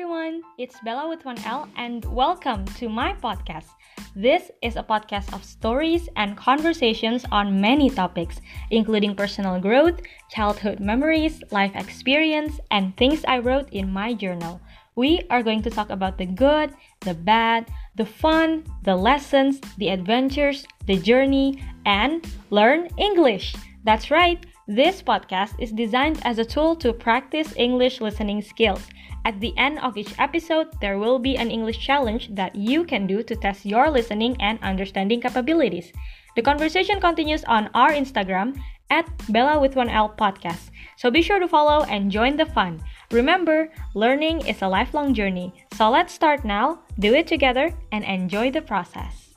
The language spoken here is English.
everyone, it's Bela with one L, and welcome to my podcast. This is a podcast of stories and conversations on many topics, including personal growth, childhood memories, life experience, and things I wrote in my journal. We are going to talk about the good, the bad, the fun, the lessons, the adventures, the journey, and learn English. That's right. This podcast is designed as a tool to practice English listening skills. At the end of each episode, there will be an English challenge that you can do to test your listening and understanding capabilities. The conversation continues on our Instagram at Bela with one L podcast. So be sure to follow and join the fun. Remember, learning is a lifelong journey. So let's start now, do it together, and enjoy the process.